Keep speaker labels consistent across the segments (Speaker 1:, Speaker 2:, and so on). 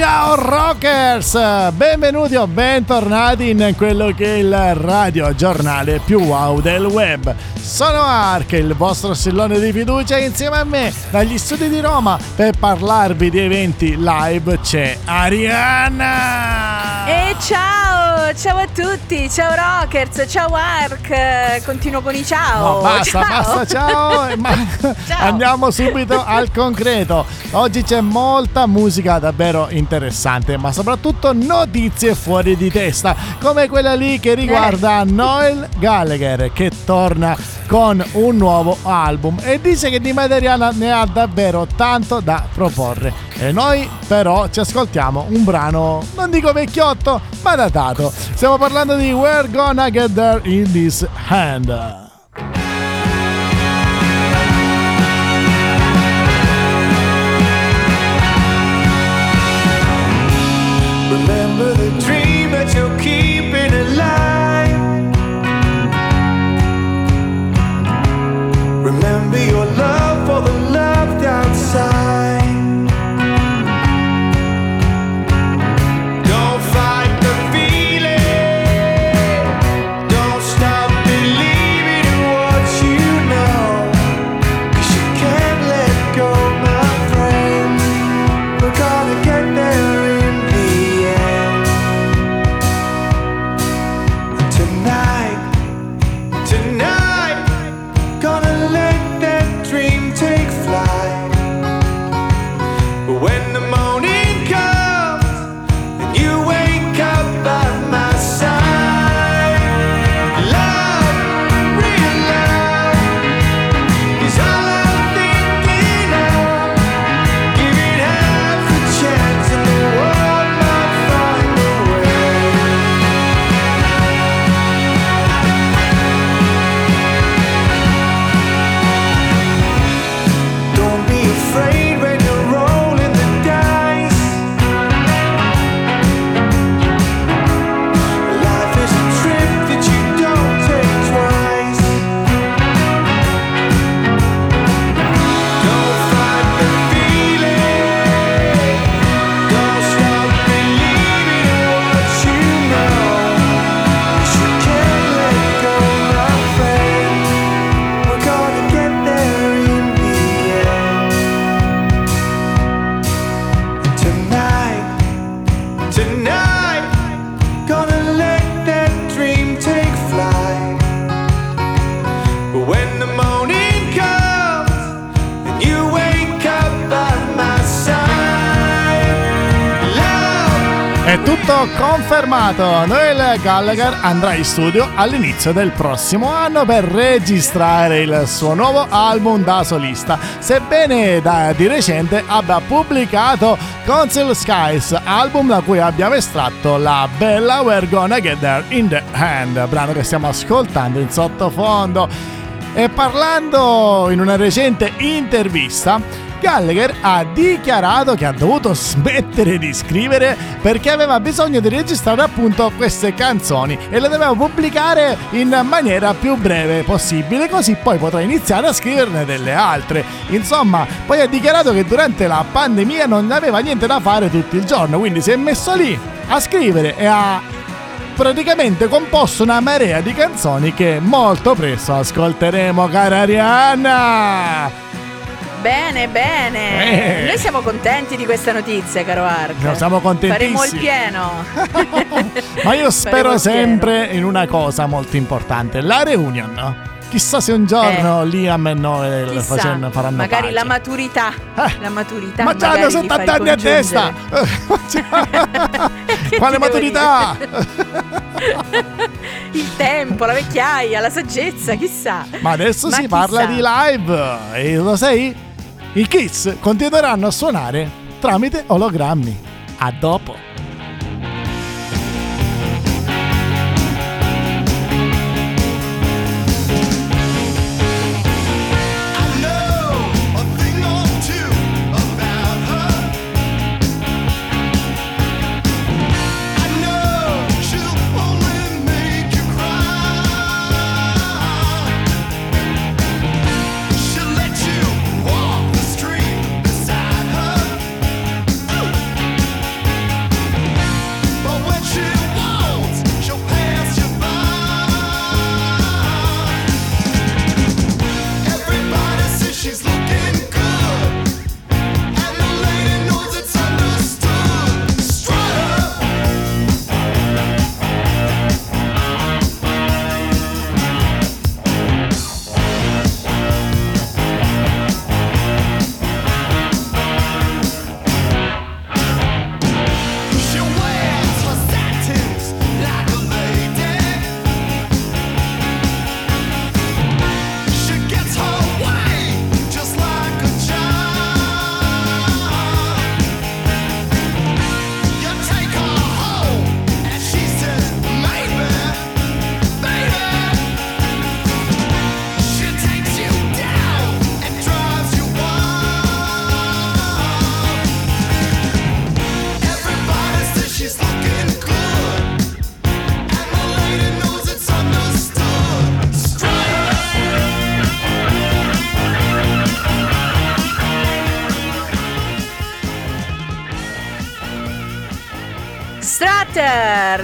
Speaker 1: Ciao rockers! Benvenuti o bentornati in quello che è il radio giornale più wow del web. Sono Ark, il vostro sillone di fiducia insieme a me dagli studi di Roma per parlarvi di eventi live c'è Arianna!
Speaker 2: E ciao, ciao a tutti, ciao rockers, ciao Ark, continuo con i ciao.
Speaker 1: No, basta,
Speaker 2: ciao.
Speaker 1: basta, ciao. Ma
Speaker 2: Ciao.
Speaker 1: Andiamo subito al concreto. Oggi c'è molta musica davvero interessante, ma soprattutto notizie fuori di testa, come quella lì che riguarda Noel Gallagher che torna con un nuovo album e dice che di materiale ne ha davvero tanto da proporre. E noi però ci ascoltiamo un brano, non dico vecchiotto, ma datato. Stiamo parlando di We're Gonna Get There in This Hand. Confermato. Noel Gallagher andrà in studio all'inizio del prossimo anno per registrare il suo nuovo album da solista. Sebbene da, di recente abbia pubblicato Council Skies, album da cui abbiamo estratto la bella We're Gonna Get There in the Hand, brano che stiamo ascoltando in sottofondo. E parlando in una recente intervista, Gallagher ha dichiarato che ha dovuto smettere di scrivere perché aveva bisogno di registrare appunto queste canzoni e le doveva pubblicare in maniera più breve possibile, così poi potrà iniziare a scriverne delle altre. Insomma, poi ha dichiarato che durante la pandemia non aveva niente da fare tutto il giorno, quindi si è messo lì a scrivere e a praticamente composto una marea di canzoni che molto presto ascolteremo, cara Arianna.
Speaker 2: Bene, bene.
Speaker 1: Eh.
Speaker 2: Noi siamo contenti di questa notizia, caro Ark.
Speaker 1: No, siamo contentissimi.
Speaker 2: Faremo il pieno.
Speaker 1: Ma io spero
Speaker 2: pieno.
Speaker 1: sempre in una cosa molto importante, la reunion. Chissà se un giorno Liam e Noel
Speaker 2: Eh.
Speaker 1: Faranno
Speaker 2: magari
Speaker 1: pace.
Speaker 2: la maturità.
Speaker 1: Eh,
Speaker 2: La maturità.
Speaker 1: Ma già hanno
Speaker 2: magari li fa
Speaker 1: 70 anni a testa! Quale maturità?
Speaker 2: Il tempo, la vecchiaia, la saggezza, chissà.
Speaker 1: Ma adesso
Speaker 2: Ma
Speaker 1: si parla
Speaker 2: chissà.
Speaker 1: di live e lo sai? I Kiss continueranno a suonare tramite ologrammi. A dopo.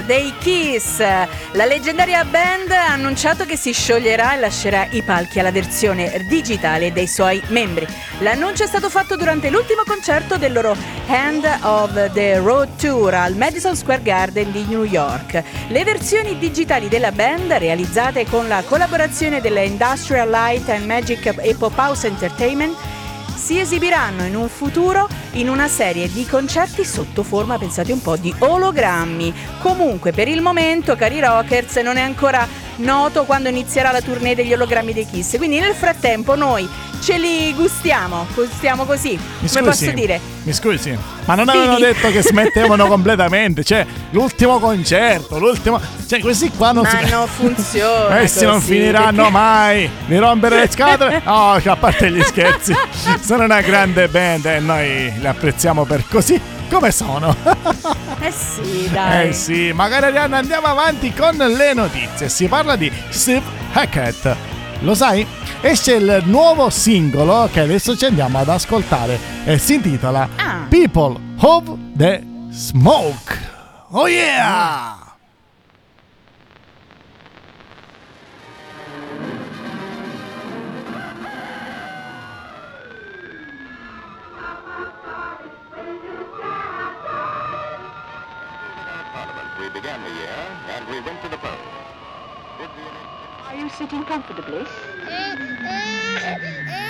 Speaker 2: Dei Kiss. La leggendaria band ha annunciato che si scioglierà e lascerà i palchi alla versione digitale dei suoi membri. L'annuncio è stato fatto durante l'ultimo concerto del loro Hand of the Road Tour al Madison Square Garden di New York. Le versioni digitali della band, realizzate con la collaborazione della Industrial Light and Magic e Pop House Entertainment, si esibiranno in un futuro in una serie di concerti sotto forma, pensate un po', di ologrammi. Comunque, per il momento, cari rockers, non è ancora noto quando inizierà la tournée degli ologrammi dei Kiss. Quindi nel frattempo noi ce li gustiamo, gustiamo così.
Speaker 1: Mi
Speaker 2: Come
Speaker 1: scusi,
Speaker 2: posso dire?
Speaker 1: Mi scusi, ma non
Speaker 2: Sì.
Speaker 1: avevano detto che smettevano completamente? Cioè, l'ultimo concerto, l'ultimo. Cioè, questi qua non
Speaker 2: Ma
Speaker 1: si.
Speaker 2: non funziona.
Speaker 1: Questi non finiranno
Speaker 2: perché-
Speaker 1: mai di rompere le scatole. No, a parte gli scherzi, sono una grande band e noi li apprezziamo per così come sono.
Speaker 2: Eh sì, dai.
Speaker 1: Eh sì, magari Arianna andiamo avanti con le notizie. Si parla di Steve Hackett. Lo sai? Esce il nuovo singolo che adesso ci andiamo ad ascoltare e si intitola
Speaker 2: Ah.
Speaker 1: People of the Smoke. Oh yeah!
Speaker 3: Sitting comfortably?
Speaker 4: Mm, mm, mm.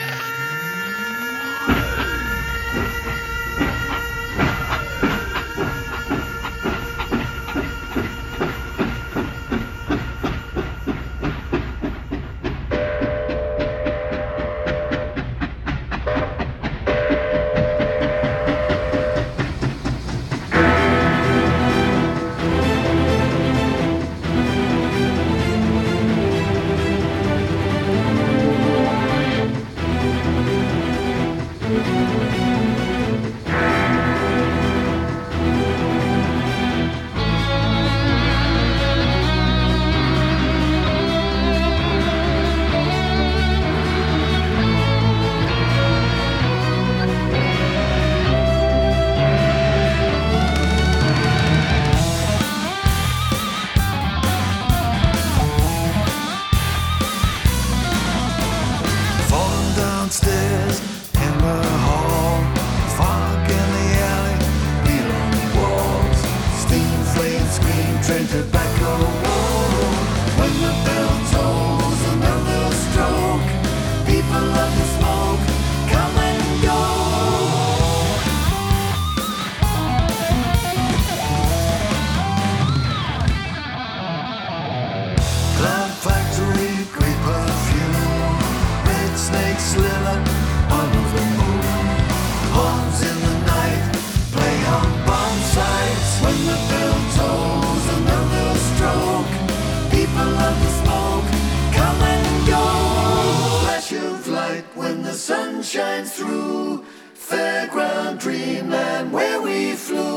Speaker 4: Where we flew.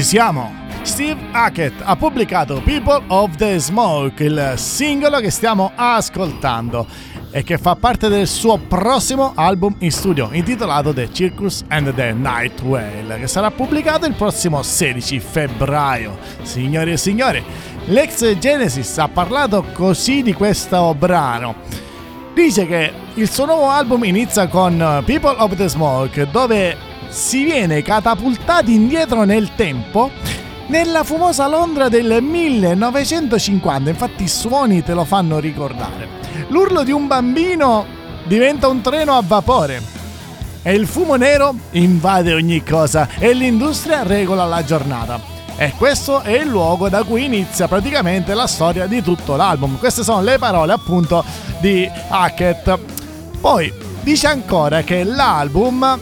Speaker 1: Ci siamo! Steve Hackett ha pubblicato People of the Smoke, il singolo che stiamo ascoltando e che fa parte del suo prossimo album in studio intitolato The Circus and the Night Whale che sarà pubblicato il prossimo 16 febbraio. Signori e signori, l'ex Genesis ha parlato così di questo brano. Dice che il suo nuovo album inizia con People of the Smoke, dove si viene catapultati indietro nel tempo nella famosa Londra del 1950. Infatti i suoni te lo fanno ricordare. L'urlo di un bambino diventa un treno a vapore. E il fumo nero invade ogni cosa e l'industria regola la giornata. E questo è il luogo da cui inizia praticamente la storia di tutto l'album. Queste sono le parole appunto di Hackett. Poi dice ancora che l'album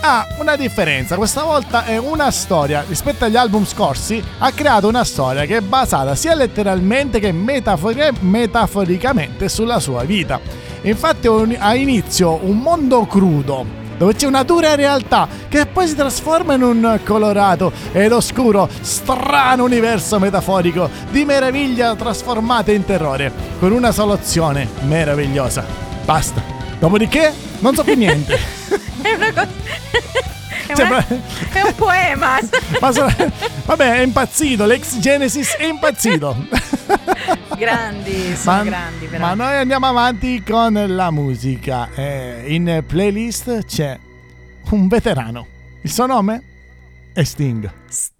Speaker 1: ha una differenza, questa volta è una storia, rispetto agli album scorsi, ha creato una storia che è basata sia letteralmente che metafori- metaforicamente sulla sua vita. Infatti ha inizio un mondo crudo, dove c'è una dura realtà che poi si trasforma in un colorato ed oscuro, strano universo metaforico di meraviglia trasformata in terrore, con una soluzione meravigliosa. Basta. Dopodiché non so più niente.
Speaker 2: È una cosa. È,
Speaker 1: Cioè,
Speaker 2: una-
Speaker 1: ma-
Speaker 2: è un poema.
Speaker 1: Ma so- vabbè, è impazzito, l'ex Genesis è impazzito.
Speaker 2: grandi, sono grandi, però.
Speaker 1: ma noi andiamo avanti con la musica. Eh, in playlist c'è un veterano. Il suo nome è Sting.
Speaker 5: He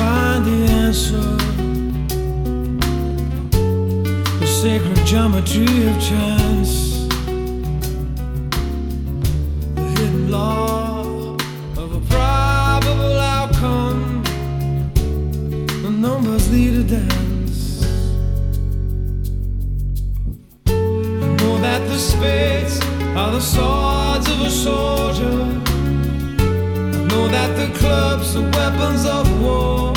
Speaker 5: find the answer the sacred geometry of chance, the hidden law of a probable outcome. The numbers lead a dance. I know that the spades are the swords of a soldier. Know that the clubs are weapons of war.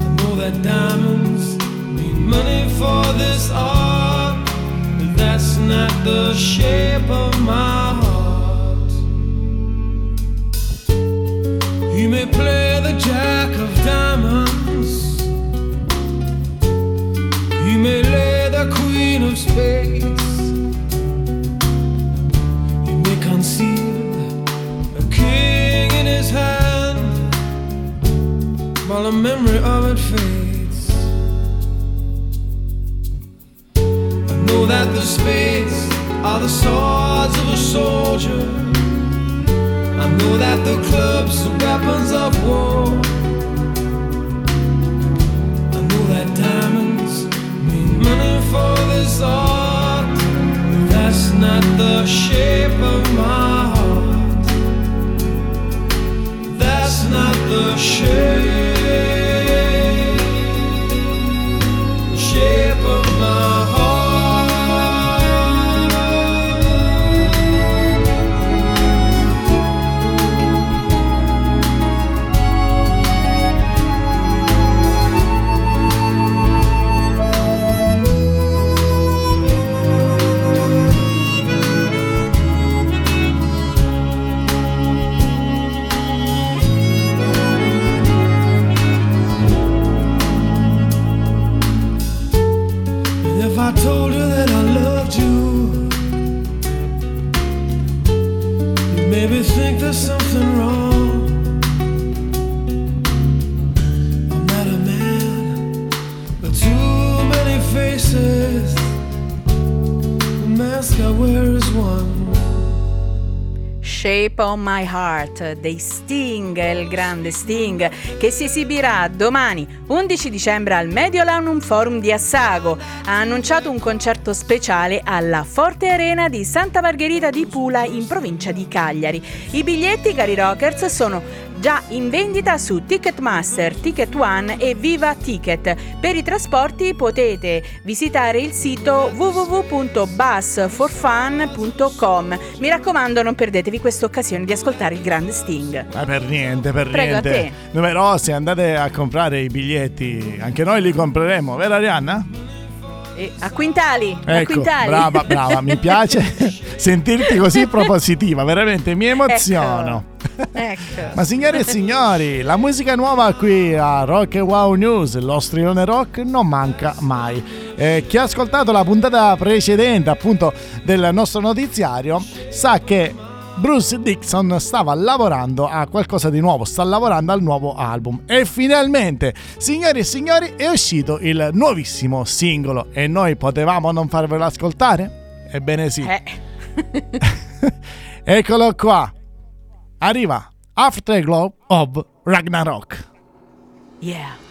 Speaker 5: I know that diamonds mean money for this art, but that's not the shape of my heart. He may play the jack of diamonds, he may lay the queen of spades, his hand while the memory of it fades. I know that the spades are the swords of a soldier. I know that the clubs are weapons of war. Shape
Speaker 2: on My Heart dei Sting, il grande Sting, che si esibirà domani 11 dicembre al Mediolanum Forum di Assago. Ha annunciato un concerto speciale alla Forte Arena di Santa Margherita di Pula in provincia di Cagliari. I biglietti, cari rockers, sono già in vendita su Ticketmaster, Ticket One e Viva Ticket. Per i trasporti potete visitare il sito www.busforfun.com. Mi raccomando, non perdetevi questa occasione di ascoltare il grande Sting.
Speaker 1: Ma per niente, per
Speaker 2: Prego, a
Speaker 1: niente.
Speaker 2: te.
Speaker 1: Numerosi, andate a comprare i biglietti. Anche noi li compreremo, vero Arianna?
Speaker 4: E a quintali, a
Speaker 1: Ecco,
Speaker 4: quintali.
Speaker 1: brava, brava, mi piace sentirti così propositiva, veramente mi emoziono.
Speaker 4: Ecco.
Speaker 1: Ma signori e signori, la musica nuova qui a Rock Wow News, lo strilone rock non manca mai. Eh, chi ha ascoltato la puntata precedente appunto del nostro notiziario sa che Bruce Dixon stava lavorando a qualcosa di nuovo, sta lavorando al nuovo album e finalmente, signori e signori, è uscito il nuovissimo singolo e noi potevamo non farvelo ascoltare? Ebbene sì.
Speaker 4: Eh.
Speaker 1: Eccolo qua. Arriva Afterglow of Ragnarok.
Speaker 4: Yeah.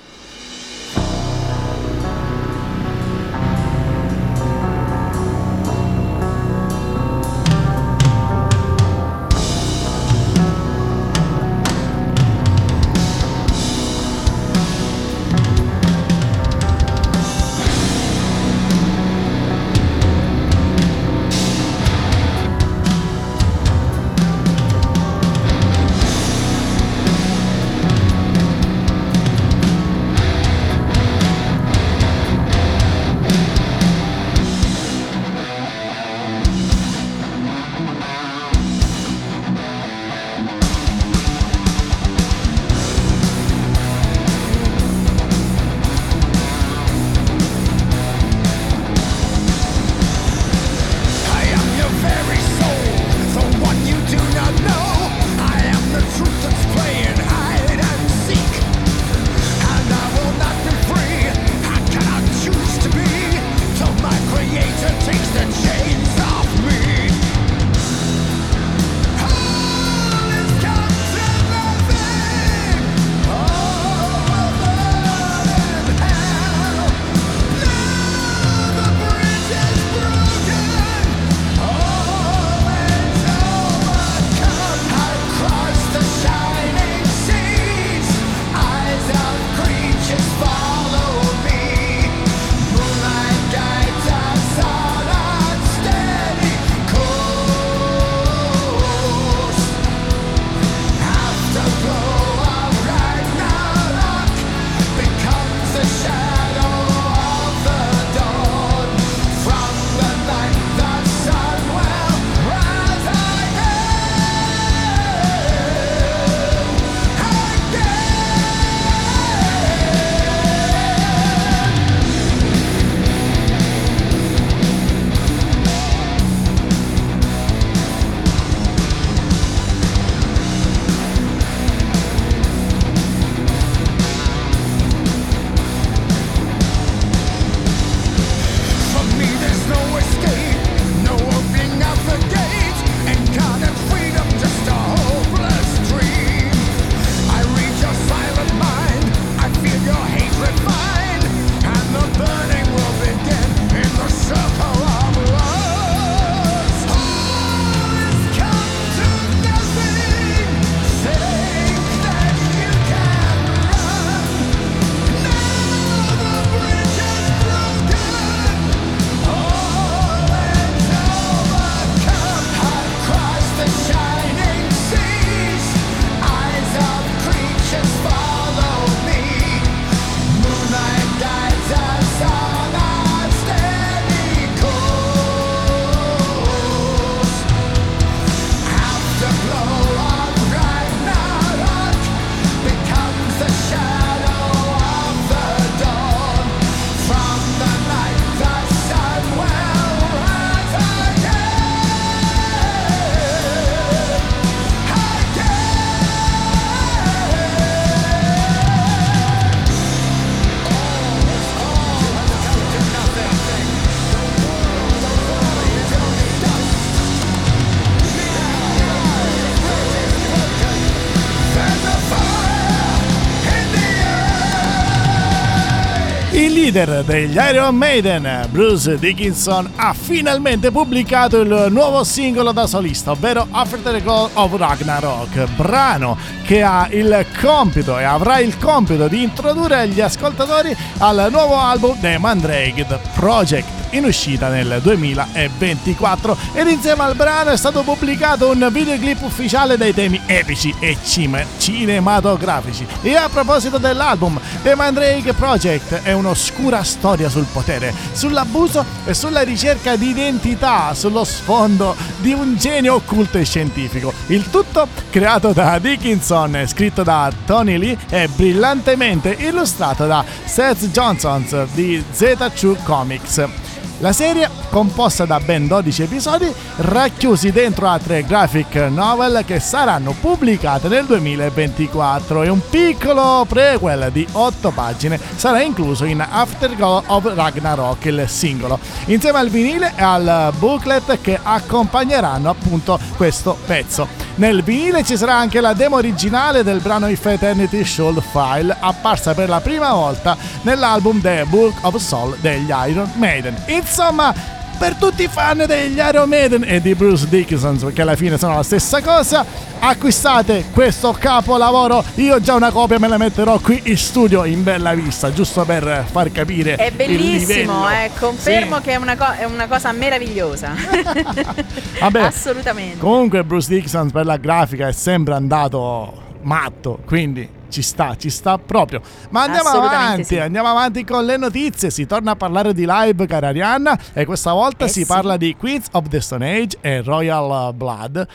Speaker 1: Leader degli Iron Maiden, Bruce Dickinson, ha finalmente pubblicato il nuovo singolo da solista, ovvero After the Call of Ragnarok, brano che ha il compito e avrà il compito di introdurre gli ascoltatori al nuovo album The Mandrake The Project in uscita nel 2024 ed insieme al brano è stato pubblicato un videoclip ufficiale dei temi epici e cinematografici. E a proposito dell'album, The Mandrake Project è un'oscura storia sul potere, sull'abuso e sulla ricerca di identità, sullo sfondo di un genio occulto e scientifico. Il tutto creato da Dickinson, scritto da Tony Lee e brillantemente illustrato da Seth Johnson di Z2 Comics. La serie, composta da ben 12 episodi, racchiusi dentro a tre graphic novel che saranno pubblicate nel 2024 e un piccolo prequel di 8 pagine sarà incluso in Afterglow of Ragnarok, il singolo, insieme al vinile e al booklet che accompagneranno appunto questo pezzo. Nel vinile ci sarà anche la demo originale del brano If Eternity Should File, apparsa per la prima volta nell'album The Book of Soul degli Iron Maiden. Insomma, per tutti i fan degli Iron Maiden e di Bruce Dickinson, perché alla fine sono la stessa cosa, acquistate questo capolavoro. Io già una copia me la metterò qui in studio in bella vista, giusto per far capire.
Speaker 2: È bellissimo, eh, confermo
Speaker 1: Sì.
Speaker 2: che è una, co- è una cosa meravigliosa.
Speaker 1: Vabbè,
Speaker 2: Assolutamente.
Speaker 1: Comunque Bruce Dixon per la grafica è sempre andato matto, quindi ci sta, ci sta proprio. Ma andiamo avanti,
Speaker 2: sì.
Speaker 1: andiamo avanti con le notizie. Si torna a parlare di live, cara Arianna, e questa volta
Speaker 2: Eh
Speaker 1: si
Speaker 2: sì.
Speaker 1: parla di Queens of the Stone Age e Royal Blood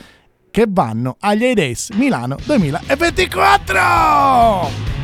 Speaker 1: che vanno agli A-Days Milano 2024.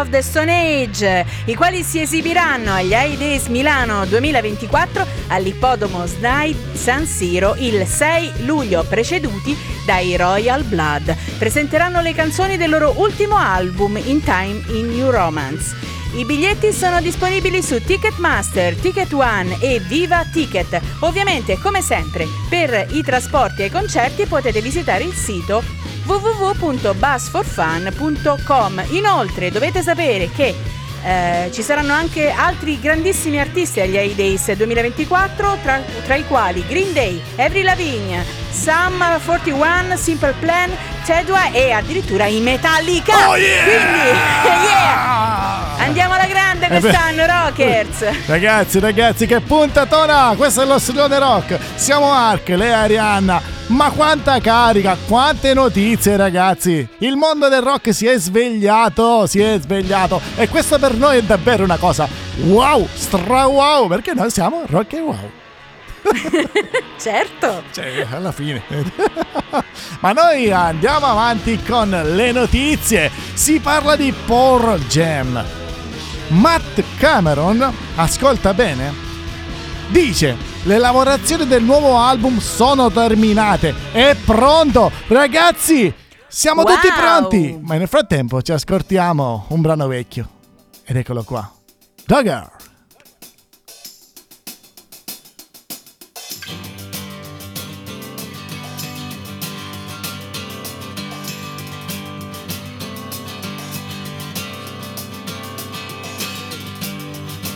Speaker 2: Of the Stone Age, i quali si esibiranno agli High Days Milano 2024 all'Ippodomo SNAI San Siro il 6 luglio, preceduti dai Royal Blood. Presenteranno le canzoni del loro ultimo album In Time in New Romance. I biglietti sono disponibili su Ticketmaster, Ticket One e Viva Ticket. Ovviamente, come sempre, per i trasporti e i concerti potete visitare il sito www.busforfun.com. Inoltre, dovete sapere che eh, ci saranno anche altri grandissimi artisti agli A Days 2024, tra, tra i quali Green Day, Avril Lavigne, Sam 41, Simple Plan, Tedua e addirittura i Metallica.
Speaker 1: Oh yeah!
Speaker 2: Quindi, yeah! Andiamo alla grande
Speaker 1: Eh
Speaker 2: quest'anno, Rockers!
Speaker 1: Ragazzi, ragazzi, che puntatona! Questo è lo Stridone Rock. Siamo Mark, lei è Arianna. Ma quanta carica, quante notizie, ragazzi! Il mondo del rock si è svegliato, si è svegliato. E questo per noi è davvero una cosa wow, stra wow, perché noi siamo rock e wow.
Speaker 2: Certo!
Speaker 1: Cioè, alla fine. Ma noi andiamo avanti con le notizie. Si parla di Pearl Jam. Matt Cameron, ascolta bene, dice le lavorazioni del nuovo album sono terminate. È pronto, ragazzi. Siamo
Speaker 2: Wow!
Speaker 1: tutti pronti, ma nel frattempo ci ascoltiamo un brano vecchio. Ed eccolo qua. Dogger.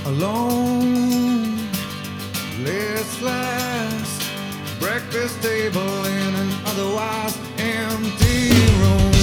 Speaker 5: alone. Listless. Breakfast table in an otherwise empty room.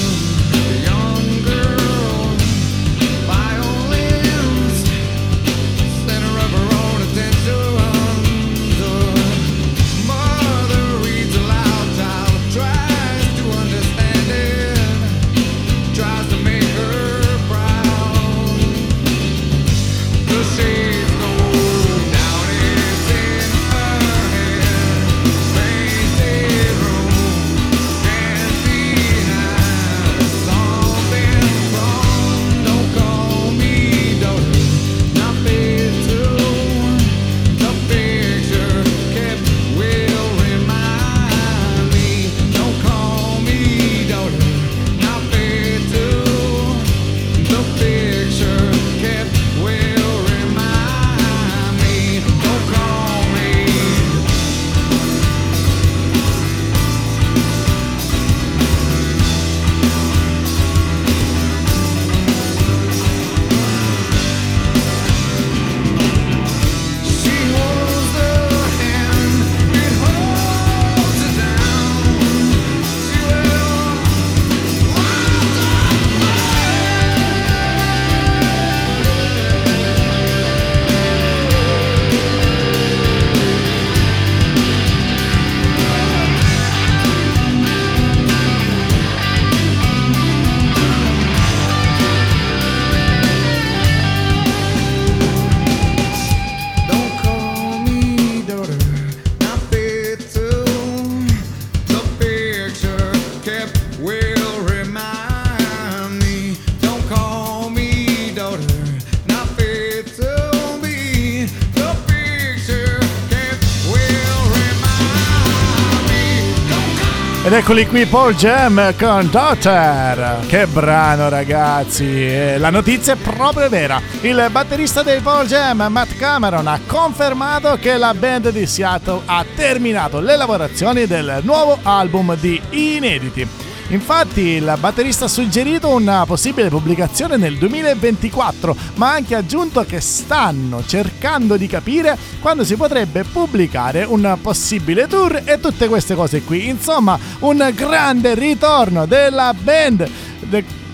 Speaker 1: Eccoli qui Paul Jam con Daughter. Che brano ragazzi. E La notizia è proprio vera. Il batterista dei Paul Jam, Matt Cameron, ha confermato che la band di Seattle ha terminato le lavorazioni del nuovo album di inediti. Infatti il batterista ha suggerito una possibile pubblicazione nel 2024, ma ha anche aggiunto che stanno cercando di capire quando si potrebbe pubblicare un possibile tour e tutte queste cose qui. Insomma, un grande ritorno della band.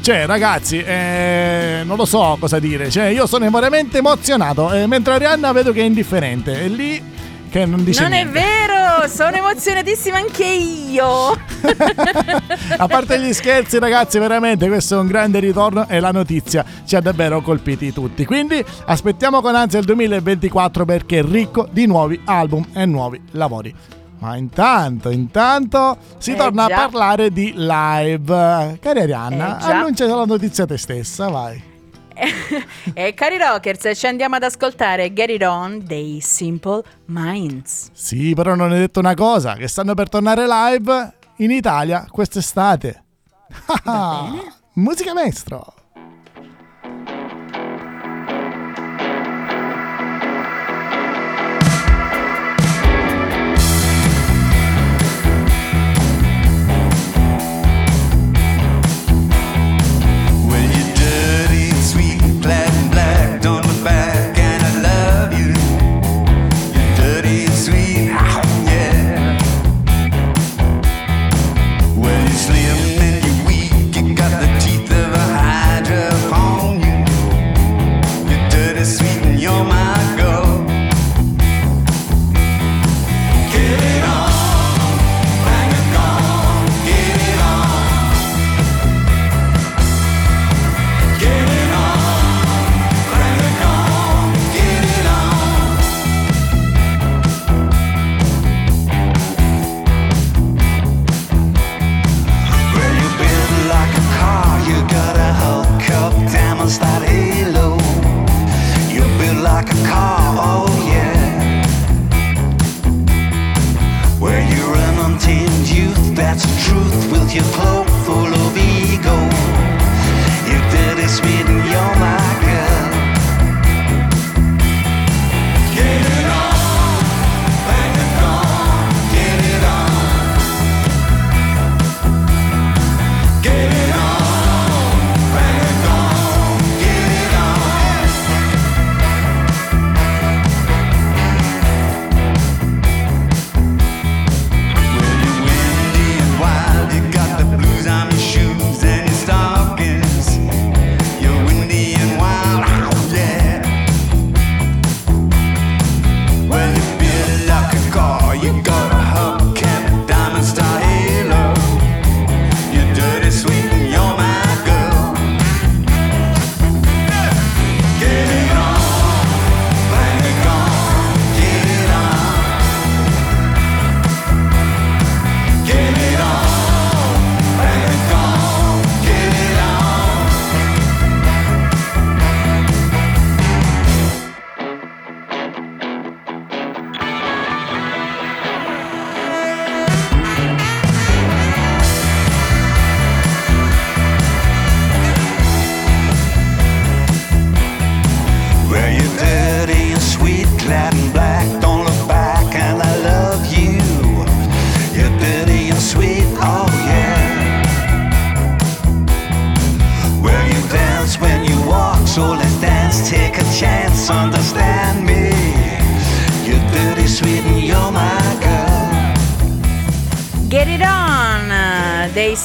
Speaker 1: Cioè, ragazzi, eh, non lo so cosa dire. Cioè, io sono veramente emozionato, eh, mentre Arianna vedo che è indifferente. E lì che non dice
Speaker 2: Non è
Speaker 1: niente.
Speaker 2: vero, sono emozionatissima anche io.
Speaker 1: A parte gli scherzi, ragazzi, veramente questo è un grande ritorno e la notizia ci ha davvero colpiti tutti. Quindi aspettiamo con ansia il 2024 perché è ricco di nuovi album e nuovi lavori. Ma intanto, intanto si
Speaker 2: Eh
Speaker 1: torna
Speaker 2: già.
Speaker 1: a parlare di live. Cari Arianna,
Speaker 2: Eh
Speaker 1: annuncia la notizia te stessa, vai.
Speaker 2: e cari rockers, ci andiamo ad ascoltare Get It On dei Simple Minds.
Speaker 1: Sì, però non hai detto una cosa, che stanno per tornare live in Italia quest'estate. Musica maestro.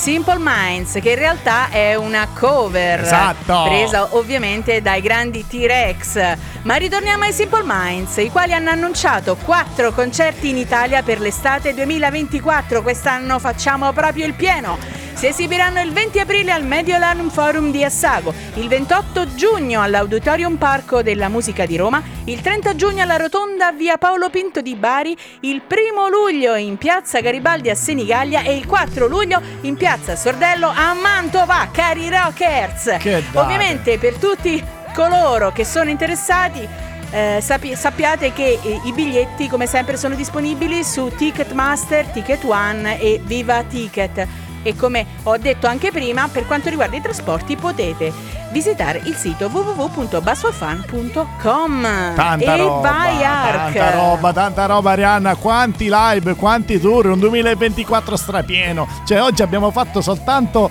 Speaker 2: Simple Minds, che in realtà è una cover
Speaker 1: Esatto.
Speaker 2: presa ovviamente dai grandi T-Rex. Ma ritorniamo ai Simple Minds, i quali hanno annunciato quattro concerti in Italia per l'estate 2024. Quest'anno facciamo proprio il pieno. Si esibiranno il 20 aprile al Mediolanum Forum di Assago, il 28 giugno all'Auditorium Parco della Musica di Roma, il 30 giugno alla Rotonda via Paolo Pinto di Bari, il 1 luglio in piazza Garibaldi a Senigallia e il 4 luglio in piazza Sordello a Mantova, cari rockers!
Speaker 1: Che.
Speaker 2: Ovviamente per tutti coloro che sono interessati eh, sappi- sappiate che eh, i biglietti come sempre sono disponibili su Ticketmaster, Ticket One e Viva Ticket. E come ho detto anche prima, per quanto riguarda i trasporti potete visitare il sito www.bassofan.com
Speaker 1: Tanta
Speaker 2: e
Speaker 1: roba,
Speaker 2: vai Ark.
Speaker 1: tanta roba, tanta roba Arianna, quanti live, quanti tour, un 2024 strapieno. Cioè oggi abbiamo fatto soltanto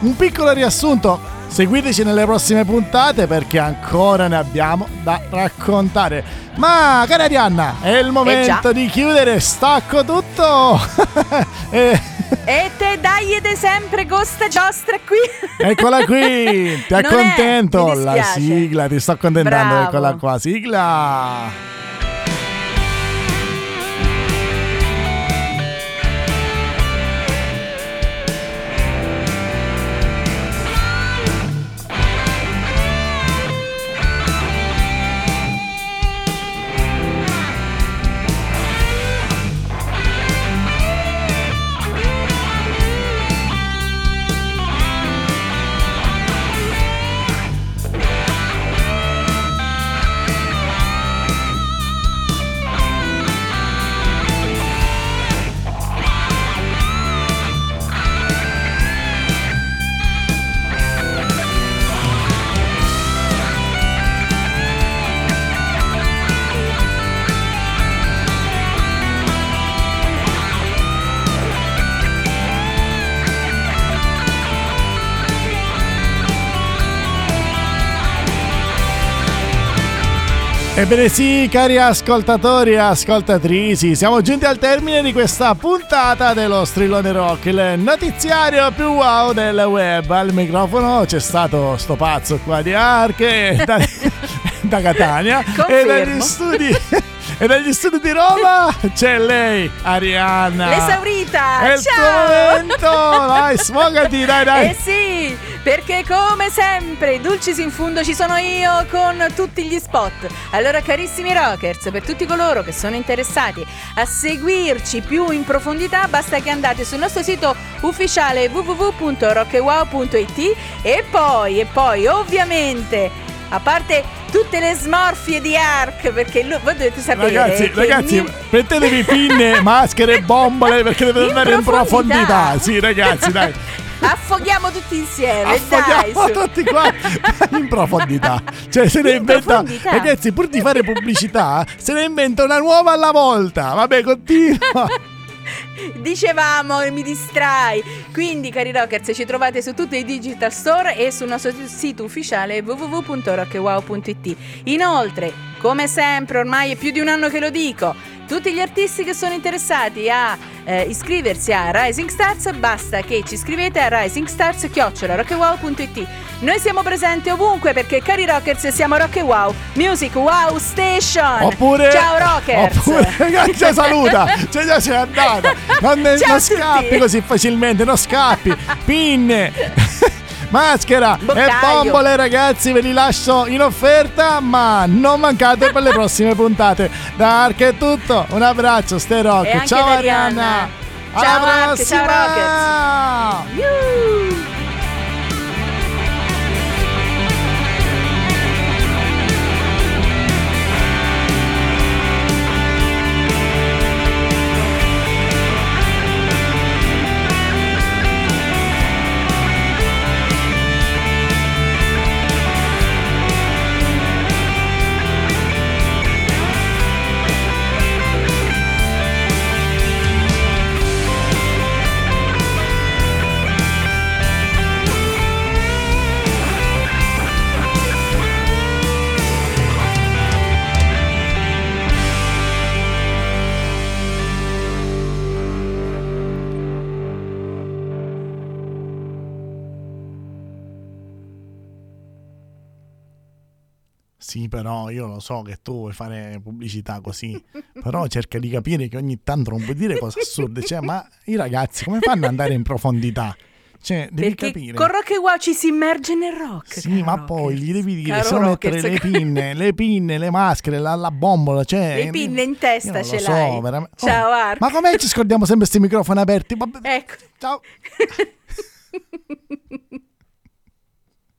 Speaker 1: un piccolo riassunto. Seguiteci nelle prossime puntate perché ancora ne abbiamo da raccontare. Ma cara Arianna, è il momento
Speaker 2: già.
Speaker 1: di chiudere, stacco tutto. e,
Speaker 2: E te dai ed è sempre Costa Giostra qui.
Speaker 1: eccola qui, ti
Speaker 2: è,
Speaker 1: accontento.
Speaker 2: mi
Speaker 1: La sigla, ti sto accontentando,
Speaker 2: Bravo.
Speaker 1: eccola qua, sigla. Ebbene sì, cari ascoltatori e ascoltatrici, siamo giunti al termine di questa puntata dello Strillone Rock, il notiziario più wow del web. Al microfono c'è stato sto pazzo qua di Ark e da, da Catania e
Speaker 2: Confermo.
Speaker 1: dagli studi e dagli studi di Roma c'è lei, Arianna.
Speaker 2: L'esaurita.
Speaker 1: È il tuo
Speaker 2: Ciao.
Speaker 1: momento, vai, sfogati, dai, dai.
Speaker 2: Eh sì, perché come sempre, Dulcis in fundo ci sono io con tutti gli spot. Allora carissimi rockers, per tutti coloro che sono interessati a seguirci più in profondità, basta che andate sul nostro sito ufficiale www.rockewow.it e poi, e poi ovviamente... A parte tutte le smorfie di Ark, perché lui- voi dovete sapere
Speaker 1: Ragazzi, ragazzi,
Speaker 2: mi-
Speaker 1: mettetevi pinne, maschere e bombole perché deve
Speaker 2: In
Speaker 1: andare in
Speaker 2: profondità.
Speaker 1: profondità. Sì, ragazzi, dai.
Speaker 2: Affoghiamo tutti insieme, dai.
Speaker 1: Affoghiamo
Speaker 2: su.
Speaker 1: tutti qua in profondità. Cioè, se ne
Speaker 2: In
Speaker 1: inventa.
Speaker 2: profondità.
Speaker 1: Ragazzi, pur di fare pubblicità, se ne inventa una nuova alla volta. Vabbè, continua.
Speaker 2: Dicevamo che mi distrai. Quindi, cari rockers, ci trovate su tutti i digital store e sul nostro sito ufficiale www.rockwow.it. Inoltre, come sempre, ormai è più di un anno che lo dico. Tutti gli artisti che sono interessati a eh, iscriversi a Rising Stars, basta che ci scrivete a risingstars.rockwow.it. Noi siamo presenti ovunque perché, cari rockers, siamo Rock e Wow, Music Wow Station.
Speaker 1: Oppure.
Speaker 2: Ciao rockers.
Speaker 1: Oppure. Ragazzi, saluta. Cioè, già sei andata. Non,
Speaker 2: Ciao
Speaker 1: non scappi così facilmente. Non scappi. Pinne. Maschera e
Speaker 2: Boccaglio.
Speaker 1: bombole ragazzi ve li lascio in offerta ma non mancate per le prossime puntate da Ark è tutto un abbraccio ste rock
Speaker 2: E
Speaker 1: ciao Arianna
Speaker 2: Arianna.
Speaker 1: Alla
Speaker 2: Ciao, Ark, ciao,
Speaker 1: prossima! Lo so che tu vuoi fare pubblicità così, però cerca di capire che ogni tanto non puoi dire cose assurde, cioè, ma i ragazzi come fanno ad andare in profondità? Cioè, devi
Speaker 2: Perché
Speaker 1: capire.
Speaker 2: con Rock e Wow ci si immerge nel rock.
Speaker 1: Sì, ma
Speaker 2: Rocker.
Speaker 1: poi gli devi dire
Speaker 2: Caro
Speaker 1: mettere
Speaker 2: Rocker,
Speaker 1: le pinne, le pinne, le maschere, la, la bombola, cioè...
Speaker 2: Le pinne in testa ce
Speaker 1: so,
Speaker 2: l'hai.
Speaker 1: veramente.
Speaker 2: Ciao,
Speaker 1: Oh. Ma com'è ci scordiamo sempre questi microfoni aperti? Vabbè,
Speaker 2: Ecco.
Speaker 1: Ciao.